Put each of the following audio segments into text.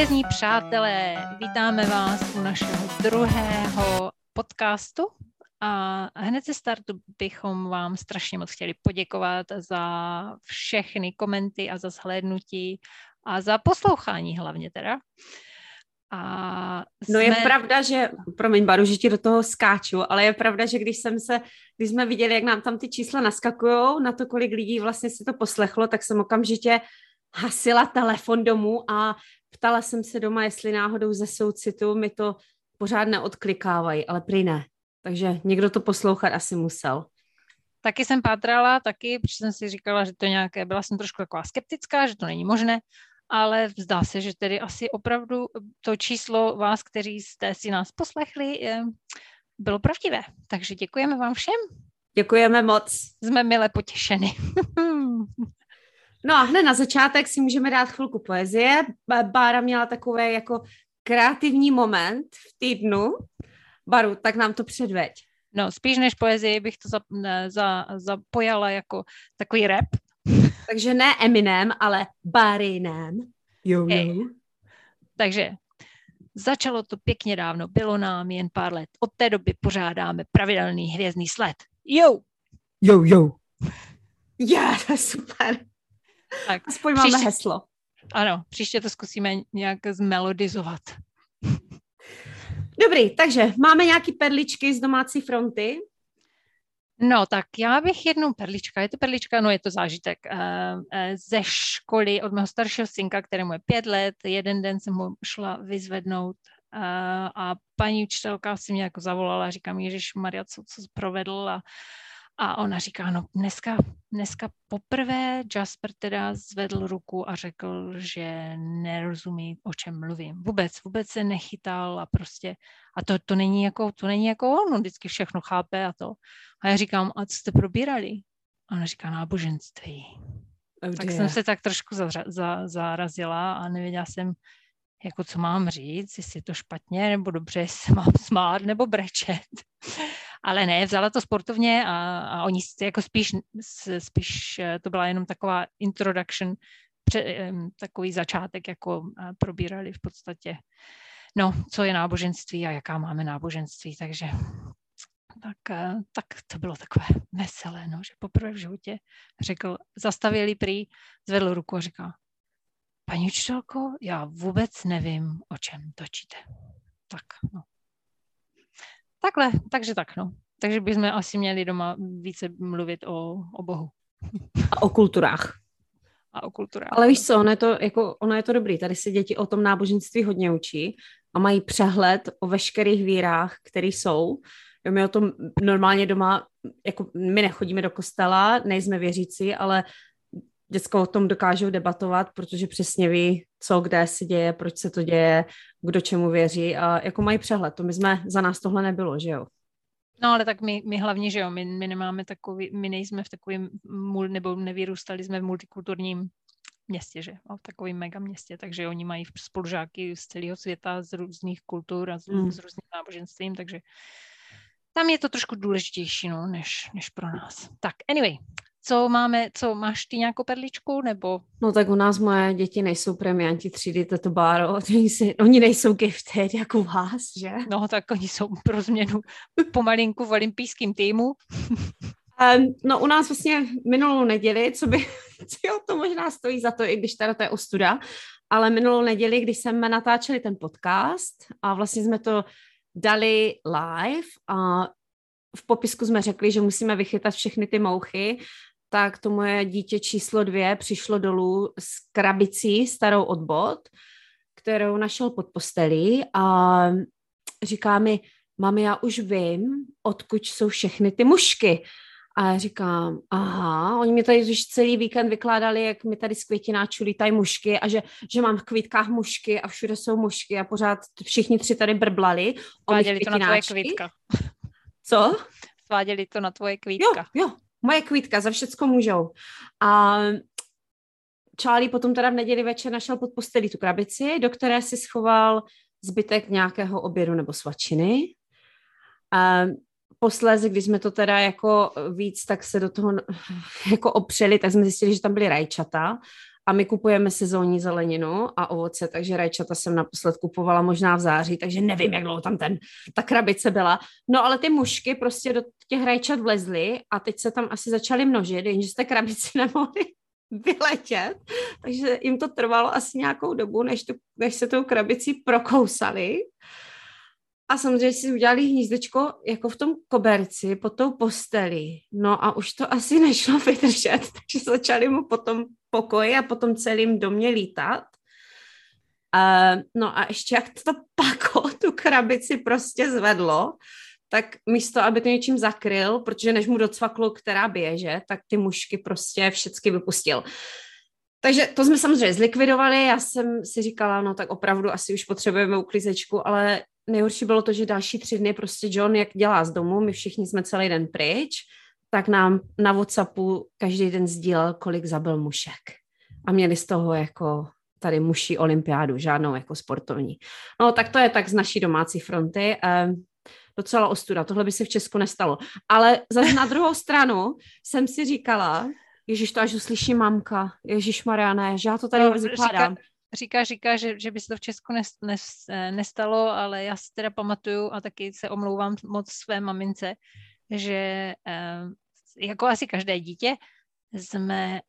Hvězdní přátelé, vítáme vás u našeho druhého podcastu a hned ze startu bychom vám strašně moc chtěli poděkovat za všechny komenty a za zhlédnutí a za poslouchání hlavně teda. A jsme... No je pravda, že, promiň Baru, že ti do toho skáču, ale je pravda, že když jsem se, když jsme viděli, jak nám tam ty čísla naskakují na to, kolik lidí vlastně si to poslechlo, tak jsem okamžitě hasila telefon domů a ptala jsem se doma, jestli náhodou ze soucitu mi to pořád neodklikávají, ale prý ne. Takže někdo to poslouchat asi musel. Taky jsem pátrala, taky, protože jsem si říkala, že to nějaké, byla jsem trošku taková skeptická, že to není možné, ale zdá se, že tedy asi opravdu to číslo vás, kteří jste si nás poslechli, bylo pravdivé. Takže děkujeme vám všem. Děkujeme moc. Jsme mile potěšeni. no a hned na začátek si můžeme dát chvilku poezie. Bára měla takové jako kreativní moment v týdnu. Baru, tak nám to předveď. No, spíš než poezii bych to za, za, zapojala jako takový rap, takže ne Eminem, ale Barinem. Jo, jo. Takže začalo to pěkně dávno, bylo nám jen pár let. Od té doby pořádáme pravidelný hvězdný sled. Jo! Jo, jo. Já, to je super. Tak, Aspoň příště, máme heslo. Ano, příště to zkusíme nějak zmelodizovat. Dobrý, takže máme nějaký perličky z domácí fronty. No, tak já bych jednou perlička, je to perlička, no je to zážitek uh, uh, ze školy od mého staršího synka, kterému je pět let. Jeden den jsem ho šla vyzvednout uh, a paní učitelka si mě jako zavolala, říkám, Ježíš Maria, co, co provedl a a ona říká, no dneska, dneska poprvé Jasper teda zvedl ruku a řekl, že nerozumí, o čem mluvím. Vůbec, vůbec se nechytal a prostě, a to, to není jako, to není jako on, on vždycky všechno chápe a to. A já říkám, a co jste probírali? A ona říká, náboženství. Oh tak jsem se tak trošku zara, za, zarazila a nevěděla jsem, jako co mám říct, jestli je to špatně nebo dobře, jestli mám smát nebo brečet ale ne, vzala to sportovně a, a oni jako spíš, spíš eh, to byla jenom taková introduction, pře, takový začátek, jako eh, probírali v podstatě, no, co je náboženství a jaká máme náboženství, takže tak, eh, tak to bylo takové veselé, no, že poprvé v životě řekl, zastavili prý, zvedl ruku a říká, paní učitelko, já vůbec nevím, o čem točíte. Tak, no. Takhle, takže tak, no. Takže bychom asi měli doma více mluvit o, o Bohu. A o kulturách. A o kulturách. Ale víš co, ono je, to, jako, ono je to dobrý. Tady se děti o tom náboženství hodně učí a mají přehled o veškerých vírách, které jsou. Jo, my o tom normálně doma, jako my nechodíme do kostela, nejsme věřící, ale děcko o tom dokážou debatovat, protože přesně ví, co kde se děje, proč se to děje, kdo čemu věří a jako mají přehled. To my jsme, za nás tohle nebylo, že jo? No ale tak my, my hlavně, že jo, my, my nemáme takový, my nejsme v takovém, nebo nevyrůstali jsme v multikulturním městě, že v takovém mega městě, takže oni mají spolužáky z celého světa, z různých kultur a z, mm. s různým náboženstvím, takže tam je to trošku důležitější, no, než, než pro nás. Tak, anyway, co máme, co máš ty nějakou perličku, nebo? No tak u nás moje děti nejsou premianti třídy toto báro, oni, oni nejsou gifted jako vás, že? No tak oni jsou pro změnu pomalinku v olympijském týmu. Um, no u nás vlastně minulou neděli, co by, jo, to možná stojí za to, i když teda to je ostuda, ale minulou neděli, když jsme natáčeli ten podcast a vlastně jsme to dali live a v popisku jsme řekli, že musíme vychytat všechny ty mouchy tak to moje dítě číslo dvě přišlo dolů s krabicí starou od bot, kterou našel pod postelí a říká mi, mami, já už vím, odkud jsou všechny ty mušky. A já říkám, aha, oni mi tady už celý víkend vykládali, jak mi tady z květináčů lítají mušky a že, že mám v kvítkách mušky a všude jsou mušky a pořád všichni tři tady brblali. Sváděli to na tvoje kvítka. Co? Sváděli to na tvoje kvítka. Jo, jo, moje kvítka, za všecko můžou. A Charlie potom teda v neděli večer našel pod postelí tu krabici, do které si schoval zbytek nějakého obědu nebo svačiny. A posléze, když jsme to teda jako víc, tak se do toho jako opřeli, tak jsme zjistili, že tam byly rajčata a my kupujeme sezónní zeleninu a ovoce, takže rajčata jsem naposled kupovala možná v září, takže nevím, jak dlouho tam ten, ta krabice byla. No ale ty mušky prostě do těch rajčat vlezly a teď se tam asi začaly množit, jenže z té krabici nemohly vyletět, takže jim to trvalo asi nějakou dobu, než, tu, než se tou krabicí prokousali. A samozřejmě si udělali hnízdečko jako v tom koberci pod tou posteli. No a už to asi nešlo vydržet, takže začali mu potom pokoji a potom celým domě lítat. Uh, no a ještě jak to pako tu krabici prostě zvedlo, tak místo, aby to něčím zakryl, protože než mu docvaklo, která běže, tak ty mušky prostě všechny vypustil. Takže to jsme samozřejmě zlikvidovali, já jsem si říkala, no tak opravdu asi už potřebujeme uklizečku, ale nejhorší bylo to, že další tři dny prostě John, jak dělá z domu, my všichni jsme celý den pryč, tak nám na Whatsappu každý den sdílel, kolik zabil mušek. A měli z toho jako tady muší olympiádu, žádnou jako sportovní. No tak to je tak z naší domácí fronty. Eh, docela ostuda, tohle by se v Česku nestalo. Ale zase na druhou stranu jsem si říkala, Ježíš, to až uslyší mamka, Ježíš Mariana, že já to tady no, vykládám. Říká, říká, že, že by se to v Česku nes, nes, nestalo, ale já si teda pamatuju a taky se omlouvám moc své mamince, že eh, jako asi každé dítě jsme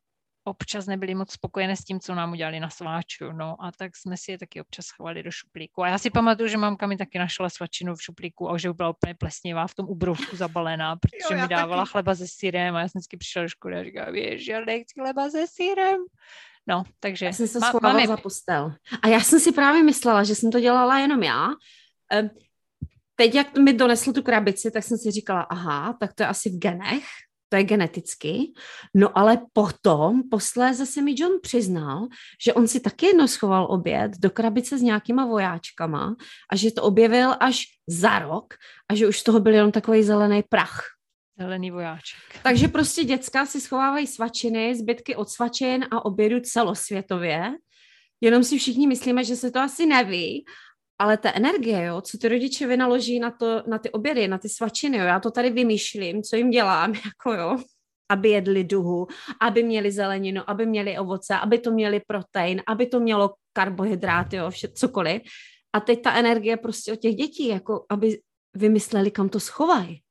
občas nebyli moc spokojené s tím, co nám udělali na sváču, no a tak jsme si je taky občas chovali do šuplíku. A já si pamatuju, že mamka mi taky našla svačinu v šuplíku a že byla úplně plesnivá v tom ubrousku zabalená, protože jo, mi dávala taky. chleba se syrem a já jsem vždycky přišla do školy a říkala, víš, já nechci chleba se syrem. No, takže... Já jsem se schovala máme... za postel. A já jsem si právě myslela, že jsem to dělala jenom já. Teď, jak mi donesl tu krabici, tak jsem si říkala, aha, tak to je asi v genech, to je geneticky. No ale potom, posléze se mi John přiznal, že on si taky jedno schoval oběd do krabice s nějakýma vojáčkama a že to objevil až za rok a že už z toho byl jenom takový zelený prach. Zelený vojáček. Takže prostě děcka si schovávají svačiny, zbytky od svačin a obědu celosvětově. Jenom si všichni myslíme, že se to asi neví, ale ta energie, jo, co ty rodiče vynaloží na, to, na ty obědy, na ty svačiny, jo, já to tady vymýšlím, co jim dělám, jako jo, aby jedli duhu, aby měli zeleninu, aby měli ovoce, aby to měli protein, aby to mělo karbohydráty, jo, vše, cokoliv. A teď ta energie prostě od těch dětí, jako aby vymysleli, kam to schovají.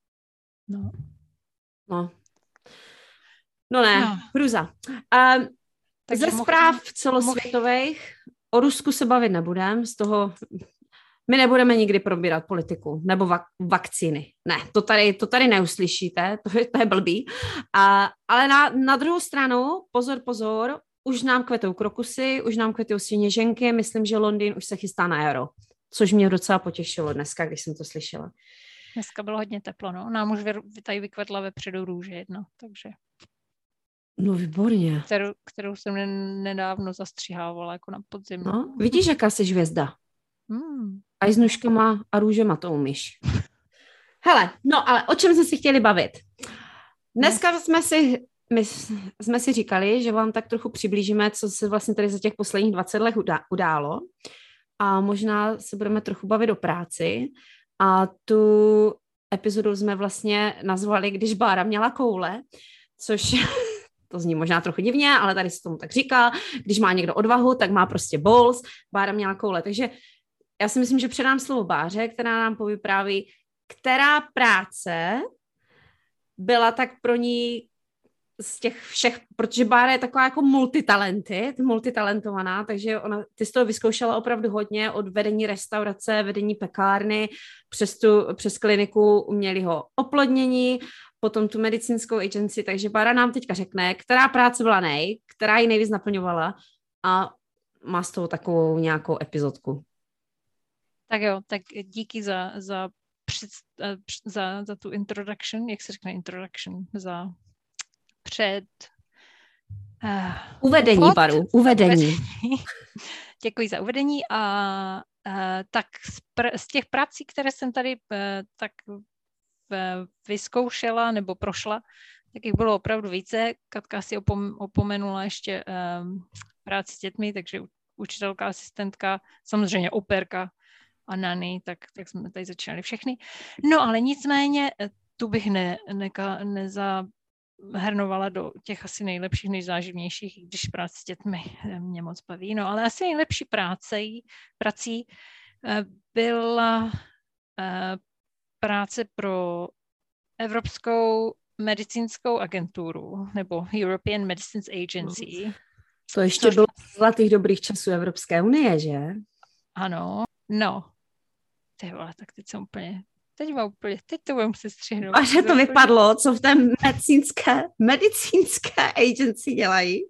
No. No. No ne, no. hruza. Um, ze zpráv mohl, celosvětových o Rusku se bavit nebudem, z toho my nebudeme nikdy probírat politiku nebo vak- vakcíny. Ne, to tady, to tady neuslyšíte, to je, to je blbý. A, ale na, na druhou stranu, pozor, pozor, už nám kvetou krokusy, už nám kvetou sněženky, myslím, že Londýn už se chystá na euro, což mě docela potěšilo dneska, když jsem to slyšela. Dneska bylo hodně teplo, no. Nám už tady vykvetla vepředu růže jedna, takže... No výborně. Kterou, kterou jsem nedávno zastřihávala jako na podzim. No, vidíš, jaká jsi hvězda. Hmm. A i s nůžkama a růžema to umíš. Hele, no ale o čem jsme si chtěli bavit? Dneska jsme si, my jsme si říkali, že vám tak trochu přiblížíme, co se vlastně tady za těch posledních 20 let událo a možná se budeme trochu bavit o práci a tu epizodu jsme vlastně nazvali, když Bára měla koule, což to zní možná trochu divně, ale tady se tomu tak říká, když má někdo odvahu, tak má prostě balls, Bára měla koule, takže já si myslím, že předám slovo Báře, která nám povypráví, která práce byla tak pro ní z těch všech, protože Bára je taková jako multitalenty, multitalentovaná, takže ona, ty z toho vyzkoušela opravdu hodně od vedení restaurace, vedení pekárny, přes, tu, přes kliniku umělého oplodnění, potom tu medicínskou agency, takže Bára nám teďka řekne, která práce byla nej, která ji nejvíc naplňovala a má z toho takovou nějakou epizodku. Tak jo, tak díky za, za, eh, za, za tu introduction, jak se řekne introduction, za před... Uh, uvedení, pod, Baru, uvedení. Děkuji za uvedení a uh, tak z, pr- z těch prací, které jsem tady uh, tak uh, vyzkoušela nebo prošla, tak jich bylo opravdu více. Katka si opom- opomenula ještě um, práci s dětmi, takže učitelka, asistentka, samozřejmě operka, a Nany, tak, tak jsme tady začínali všechny. No ale nicméně tu bych ne, neka, neza, hrnovala do těch asi nejlepších, nejzáživnějších, když práce s dětmi mě moc baví. No ale asi nejlepší práce, prací byla práce pro Evropskou medicínskou agenturu nebo European Medicines Agency. To ještě což... bylo z zlatých dobrých časů Evropské unie, že? Ano, no. Ty vole, tak teď jsem úplně teď mám úplně, teď to budeme muset střihnout. A že to vypadlo, co v té medicínské, medicínské agency dělají?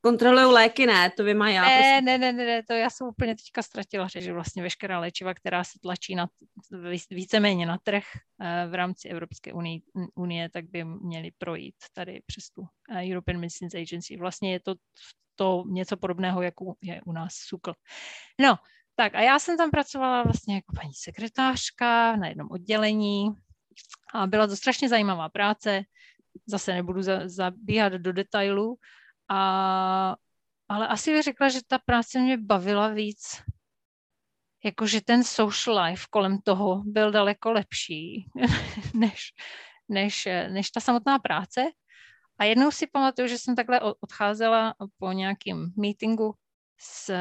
Kontrolují léky, ne, to vy má já. Ne, ne, ne, ne, to já jsem úplně teďka ztratila že vlastně veškerá léčiva, která se tlačí na, víceméně na trh eh, v rámci Evropské unie, unie, tak by měly projít tady přes tu eh, European Medicines Agency. Vlastně je to, to něco podobného, jako je u nás SUKL. No, tak a já jsem tam pracovala vlastně jako paní sekretářka na jednom oddělení a byla to strašně zajímavá práce. Zase nebudu za, zabíhat do detailů, a, ale asi bych řekla, že ta práce mě bavila víc. Jakože ten social life kolem toho byl daleko lepší než, než, než ta samotná práce. A jednou si pamatuju, že jsem takhle odcházela po nějakém meetingu s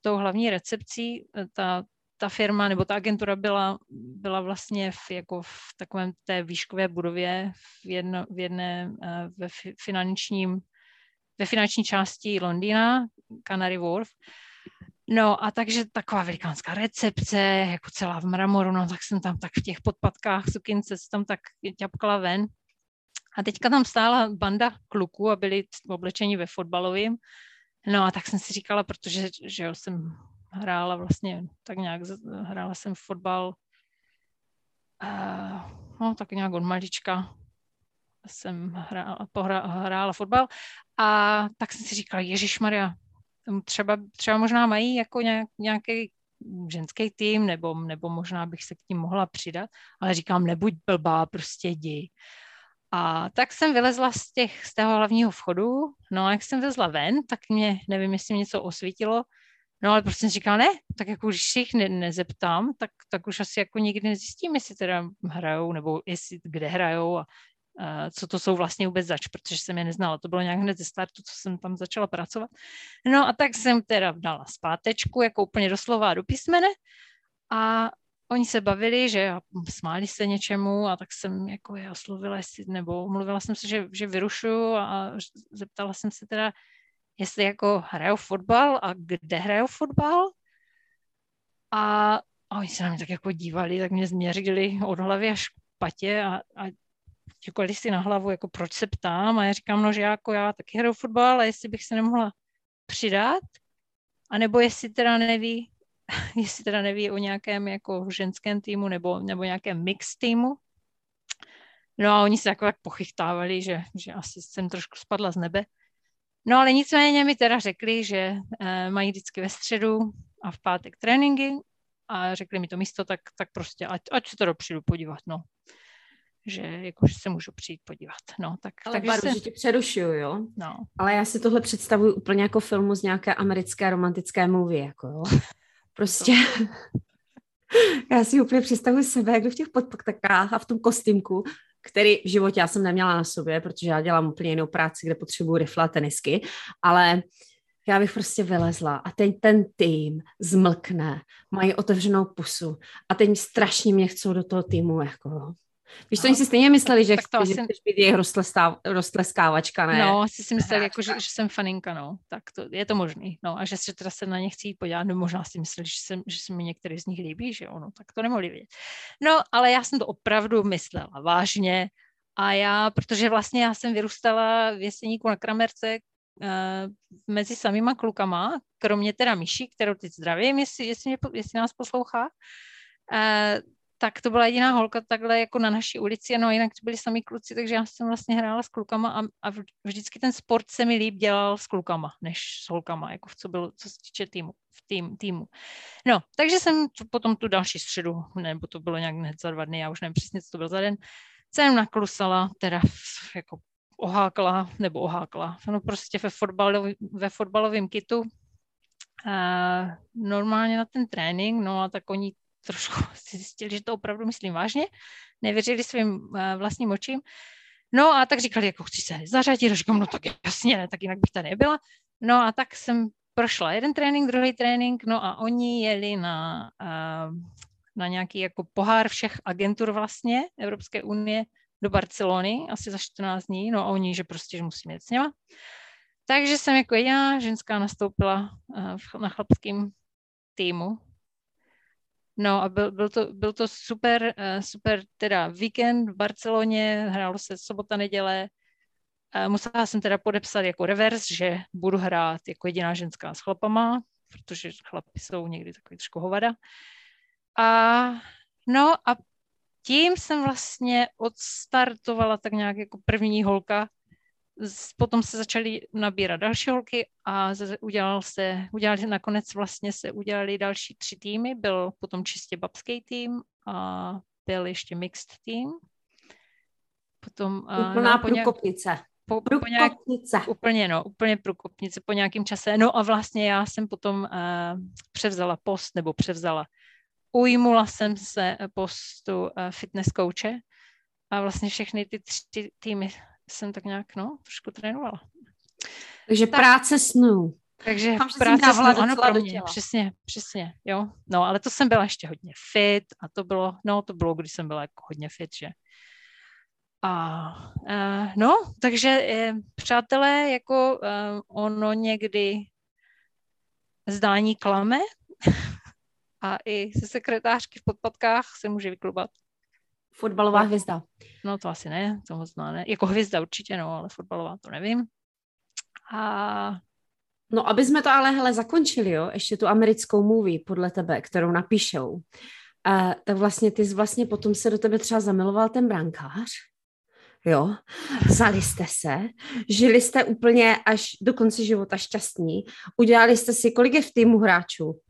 tou hlavní recepcí. Ta, ta firma nebo ta agentura byla, byla vlastně v, jako v takovém té výškové budově v, jedno, v jedné eh, ve finančním ve finanční části Londýna, Canary Wharf. No a takže taková velikánská recepce, jako celá v mramoru, no tak jsem tam tak v těch podpadkách sukince se tam tak ťapkala ven. A teďka tam stála banda kluků a byli oblečeni ve fotbalovém. No a tak jsem si říkala, protože že jo, jsem hrála vlastně tak nějak, hrála jsem fotbal uh, no tak nějak od malička jsem hrála, pohra, hrála fotbal a tak jsem si říkala, Ježíš Maria, třeba, třeba možná mají jako nějak, nějaký ženský tým, nebo, nebo možná bych se k tím mohla přidat, ale říkám, nebuď blbá, prostě jdi. A tak jsem vylezla z, těch, z toho hlavního vchodu, no a jak jsem vezla ven, tak mě, nevím, jestli mě něco osvítilo, no ale prostě jsem říkala, ne, tak jako když si jich ne, nezeptám, tak, tak už asi jako nikdy nezjistím, jestli teda hrajou, nebo jestli kde hrajou a co to jsou vlastně vůbec zač, protože jsem je neznala. To bylo nějak hned ze startu, co jsem tam začala pracovat. No a tak jsem teda dala zpátečku, jako úplně doslova do písmene a oni se bavili, že smáli se něčemu a tak jsem jako je oslovila, jestli, nebo mluvila jsem se, že, že vyrušuju a zeptala jsem se teda, jestli jako hrajou fotbal a kde hrajou fotbal. A, a oni se na mě tak jako dívali, tak mě změřili od hlavy až k patě a, a ťukali si na hlavu, jako proč se ptám a já říkám, no že jako já taky hraju fotbal, ale jestli bych se nemohla přidat, anebo jestli teda neví, jestli teda neví o nějakém jako ženském týmu nebo, nebo nějakém mix týmu. No a oni se jako tak pochychtávali, že, že asi jsem trošku spadla z nebe. No ale nicméně mi teda řekli, že eh, mají vždycky ve středu a v pátek tréninky a řekli mi to místo, tak, tak prostě ať, ať se to dopřijdu podívat, no že jakože se můžu přijít podívat. No, tak, Ale takže Baru, se... že tě přerušuju, jo? No. Ale já si tohle představuji úplně jako filmu z nějaké americké romantické movie, jako jo? Prostě... já si úplně představuji sebe, jak v těch podpaktakách a v tom kostýmku, který v životě já jsem neměla na sobě, protože já dělám úplně jinou práci, kde potřebuji a tenisky, ale já bych prostě vylezla a teď ten tým zmlkne, mají otevřenou pusu a teď strašně mě chcou do toho týmu, jako Víš, to oni si stejně mysleli, že, to že asi... chceš být jejich rostleskávačka, ne? No, asi si mysleli, jako, že, že, jsem faninka, no. Tak to, je to možný. No a že se teda se na ně chci podívat, no možná si mysleli, že, jsem, že se mi některý z nich líbí, že ono, tak to nemohli vědět. No, ale já jsem to opravdu myslela vážně a já, protože vlastně já jsem vyrůstala v Jeseníku na Kramerce, uh, mezi samýma klukama, kromě teda Myši, kterou teď zdravím, jestli, jestli, mě, jestli nás poslouchá, uh, tak to byla jediná holka takhle jako na naší ulici, no jinak to byli sami kluci, takže já jsem vlastně hrála s klukama a, a vždycky ten sport se mi líp dělal s klukama, než s holkama, jako v co bylo, co se týče týmu, v tým, týmu. No, takže jsem potom tu další středu, nebo to bylo nějak hned za dva dny, já už nevím přesně, co to byl za den, jsem naklusala, teda jako ohákla, nebo ohákla, no prostě ve, fotbalový, ve fotbalovém kitu, a normálně na ten trénink, no a tak oni trošku si zjistili, že to opravdu myslím vážně, nevěřili svým uh, vlastním očím. No a tak říkali, jako chci se zařadit, a říkám, no tak jasně, ne, tak jinak bych tady nebyla. No a tak jsem prošla jeden trénink, druhý trénink, no a oni jeli na, uh, na nějaký jako pohár všech agentur vlastně Evropské unie do Barcelony, asi za 14 dní, no a oni, že prostě, že musím jít s něma. Takže jsem jako já, ženská, nastoupila uh, na chlapském týmu. No a byl, byl, to, byl to super, uh, super teda víkend v Barceloně, hrálo se sobota, neděle, Musela jsem teda podepsat jako revers, že budu hrát jako jediná ženská s chlapama, protože chlapy jsou někdy takový trošku hovada. A no a tím jsem vlastně odstartovala tak nějak jako první holka. Potom se začaly nabírat další holky a udělal se, udělali, nakonec vlastně se udělali další tři týmy. Byl potom čistě babský tým a byl ještě mixed tým. Potom, Úplná no, průkopnice po, po nějak, úplně, no, úplně průkopnice po nějakém čase. No a vlastně já jsem potom uh, převzala post, nebo převzala, ujmula jsem se postu uh, fitness kouče a vlastně všechny ty tři týmy jsem tak nějak, no, trošku trénovala. Takže tak, práce snů. Takže Tam, práce snů, ano, pro mě, přesně, přesně, jo. No, ale to jsem byla ještě hodně fit a to bylo, no, to bylo, když jsem byla jako hodně fit, že a uh, no, takže uh, přátelé, jako uh, ono někdy zdání klame a i se sekretářky v podpatkách se může vyklubat. Fotbalová hvězda. No to asi ne, to moc ne. Jako hvězda určitě, no, ale fotbalová to nevím. A No, aby jsme to ale hele zakončili, jo, ještě tu americkou movie podle tebe, kterou napíšou, uh, tak vlastně ty jsi vlastně potom se do tebe třeba zamiloval ten brankář jo, vzali jste se, žili jste úplně až do konce života šťastní, udělali jste si, kolik je v týmu hráčů?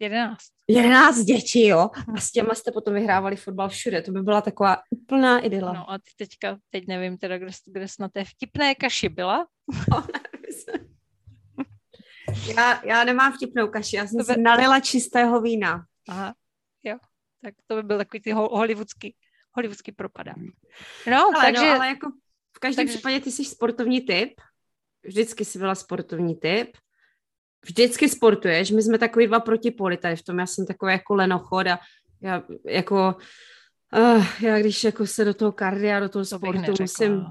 Jedenáct. Jedenáct dětí, jo. A s těma jste potom vyhrávali fotbal všude. To by byla taková úplná idyla. No a ty teďka, teď nevím teda, kde, kde jsi na té vtipné kaši byla. No, já, já nemám vtipnou kaši, já jsem to by... si nalila čistého vína. Aha, jo. Tak to by byl takový ty hollywoodský hollywoodský propadá. No, ale, takže... No, ale jako v každém takže... případě ty jsi sportovní typ, vždycky jsi byla sportovní typ, vždycky sportuješ, my jsme takový dva protipoli tady v tom, já jsem takový jako lenochod a já jako, uh, já když jako se do toho kardia, do toho to sportu musím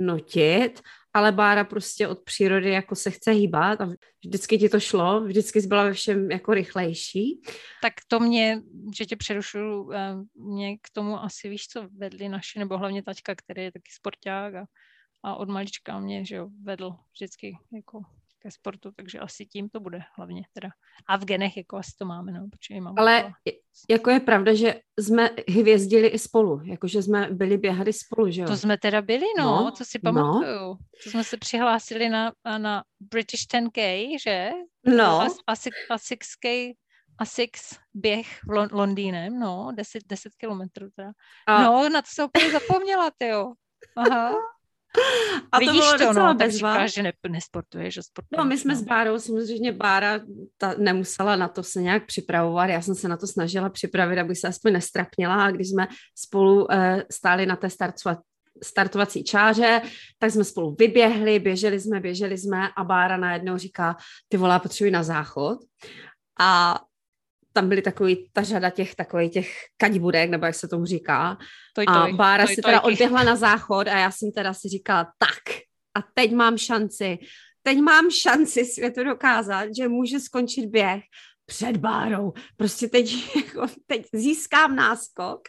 nutit ale Bára prostě od přírody jako se chce hýbat a vždycky ti to šlo, vždycky jsi byla ve všem jako rychlejší. Tak to mě, že tě přerušuju, eh, mě k tomu asi víš, co vedli naši, nebo hlavně taťka, který je taky sporták a, a od malička mě, že jo, vedl vždycky jako ke sportu, takže asi tím to bude hlavně teda. A v genech jako asi to máme, no, protože mám Ale to... jako je pravda, že jsme hvězdili i spolu, jakože jsme byli běhali spolu, že jo? To jsme teda byli, no, no to si no. pamatuju. No. To jsme se přihlásili na, na British 10K, že? No. A, a 6K a six běh v Londýnem, no, 10, 10 kilometrů teda. A... No, na to se úplně zapomněla, ty jo. Aha. A Vidíš to bylo to, docela no, bezva. Tak že ne, nesportuješ, že sportuješ. No, my jsme no. s Bárou, samozřejmě Bára ta nemusela na to se nějak připravovat, já jsem se na to snažila připravit, aby se aspoň nestrapnila a když jsme spolu uh, stáli na té startovací čáře, tak jsme spolu vyběhli, běželi jsme, běželi jsme a Bára najednou říká, ty volá, potřebuji na záchod. A tam byly takový, ta řada těch takových těch kaďbudek, nebo jak se tomu říká. Toj, toj, a Bára toj, si teda toj, odběhla na záchod a já jsem teda si říkala, tak a teď mám šanci, teď mám šanci světu dokázat, že může skončit běh před Bárou. Prostě teď, jako, teď získám náskok.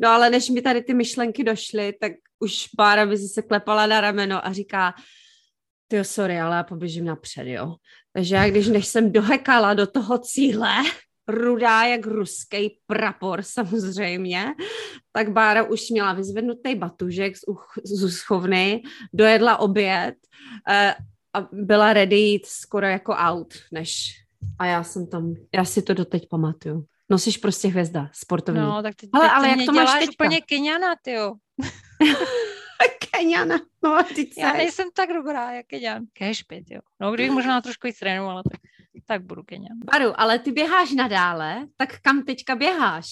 No ale než mi tady ty myšlenky došly, tak už Bára by se klepala na rameno a říká, ty sorry, ale já poběžím napřed, jo. Takže já, když než jsem dohekala do toho cíle, rudá jak ruský prapor samozřejmě, tak Bára už měla vyzvednutý batužek z, uch, z uschovny, dojedla oběd eh, a byla ready jít skoro jako out, než a já jsem tam, já si to doteď pamatuju. Nosíš prostě hvězda, sportovní. No, tak ty, ale, ty ale jak to máš teďka? úplně Keniana, ty jo. Keniana, no ty Já nejsem tak dobrá jak Kenian. Cashpit, jo. No, kdybych možná trošku víc trénovala, tak tak budu Kenia. Baru, ale ty běháš nadále, tak kam teďka běháš?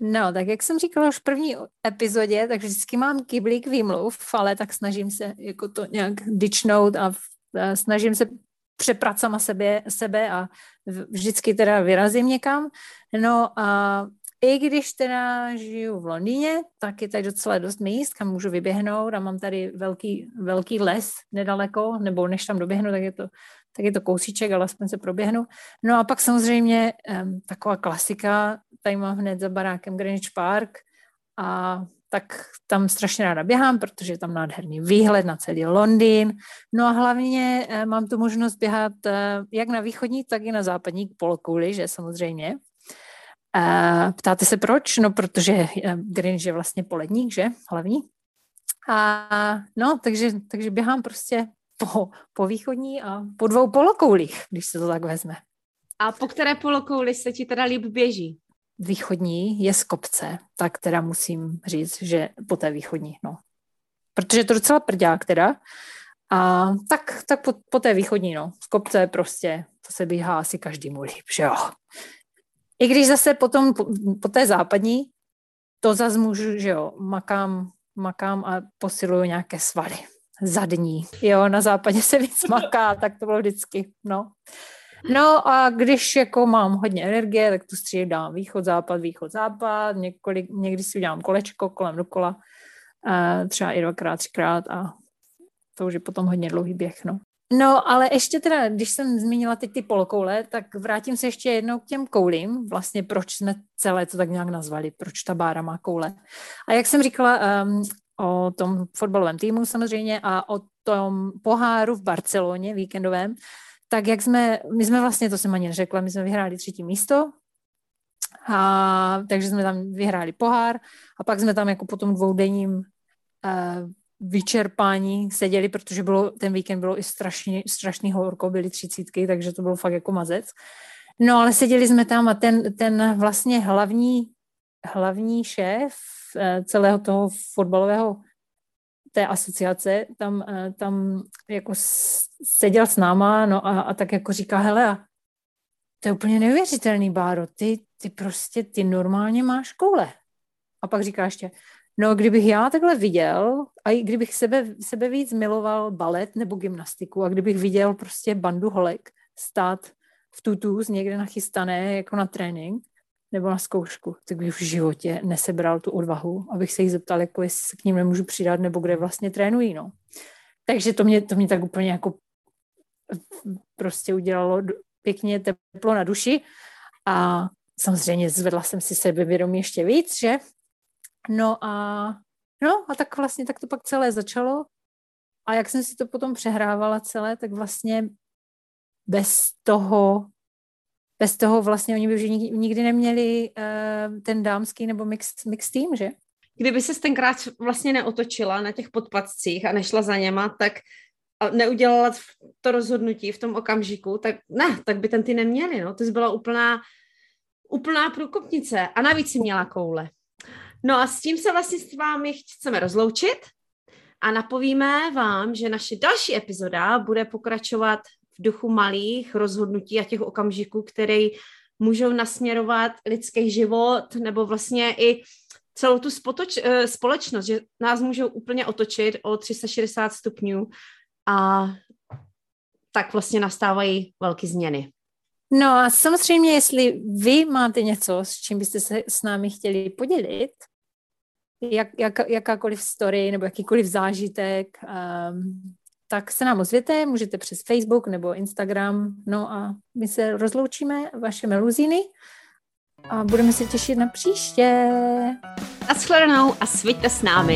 No, tak jak jsem říkala už v první epizodě, tak vždycky mám kyblík výmluv, ale tak snažím se jako to nějak dičnout a, a snažím se přeprat sama sebe, sebe a vždycky teda vyrazím někam. No a i když teda žiju v Londýně, tak je tady docela dost míst, kam můžu vyběhnout a mám tady velký, velký les nedaleko, nebo než tam doběhnu, tak je to, tak je to kousíček, ale aspoň se proběhnu. No a pak samozřejmě um, taková klasika, tady mám hned za barákem Greenwich Park a tak tam strašně ráda běhám, protože je tam nádherný výhled na celý Londýn. No a hlavně eh, mám tu možnost běhat eh, jak na východní, tak i na západní polokouli, že samozřejmě. A ptáte se proč? No, protože eh, Greenwich je vlastně poledník, že? Hlavní. A no, takže, takže běhám prostě po, po východní a po dvou polokoulích, když se to tak vezme. A po které polokouli se ti teda líp běží? Východní je z kopce, tak teda musím říct, že po té východní, no. Protože je to docela prďák teda. A tak, tak po, po té východní, no. Z kopce prostě, to se běhá asi každý líp, že jo. I když zase potom po, po té západní, to zase můžu, že jo, makám, makám a posiluju nějaké svaly zadní. Jo, na západě se víc maká, tak to bylo vždycky, no. No a když jako mám hodně energie, tak tu střídám východ, západ, východ, západ, několik, někdy si udělám kolečko kolem dokola, třeba i dvakrát, třikrát a to už je potom hodně dlouhý běh, no. No, ale ještě teda, když jsem zmínila teď ty polokoule, tak vrátím se ještě jednou k těm koulím. Vlastně proč jsme celé to tak nějak nazvali, proč ta bára má koule. A jak jsem říkala um, o tom fotbalovém týmu samozřejmě a o tom poháru v Barceloně víkendovém, tak jak jsme, my jsme vlastně, to jsem ani neřekla, my jsme vyhráli třetí místo, a, takže jsme tam vyhráli pohár a pak jsme tam jako po tom dvoudenním uh, vyčerpání seděli, protože bylo, ten víkend bylo i strašný, strašný horko, byly třicítky, takže to bylo fakt jako mazec. No ale seděli jsme tam a ten, ten vlastně hlavní, hlavní šéf eh, celého toho fotbalového té asociace, tam, eh, tam jako seděl s náma no a, a tak jako říká, hele, to je úplně neuvěřitelný, Báro, ty, ty prostě, ty normálně máš koule. A pak říká ještě, No, kdybych já takhle viděl, a i kdybych sebe, sebe víc miloval balet nebo gymnastiku a kdybych viděl prostě bandu holek stát v tutus někde nachystané jako na trénink nebo na zkoušku, tak bych v životě nesebral tu odvahu, abych se jich zeptal, jako jestli se k ním nemůžu přidat nebo kde vlastně trénují, no. Takže to mě, to mě tak úplně jako prostě udělalo pěkně teplo na duši a samozřejmě zvedla jsem si sebevědomí ještě víc, že No a, no a tak vlastně tak to pak celé začalo. A jak jsem si to potom přehrávala celé, tak vlastně bez toho, bez toho vlastně oni by už nikdy neměli uh, ten dámský nebo mix, mix team, že? Kdyby se tenkrát vlastně neotočila na těch podpacích a nešla za něma, tak a neudělala to rozhodnutí v tom okamžiku, tak ne, tak by ten ty neměli, no. To byla úplná, úplná průkopnice. A navíc si měla koule. No a s tím se vlastně s vámi chceme rozloučit a napovíme vám, že naše další epizoda bude pokračovat v duchu malých rozhodnutí a těch okamžiků, které můžou nasměrovat lidský život nebo vlastně i celou tu spotoč, eh, společnost, že nás můžou úplně otočit o 360 stupňů a tak vlastně nastávají velké změny. No a samozřejmě, jestli vy máte něco, s čím byste se s námi chtěli podělit, jak, jak, jakákoliv story nebo jakýkoliv zážitek, um, tak se nám ozvěte, můžete přes Facebook nebo Instagram. No a my se rozloučíme, vaše meluzíny, a budeme se těšit na příště. A shledanou a sviďte s námi.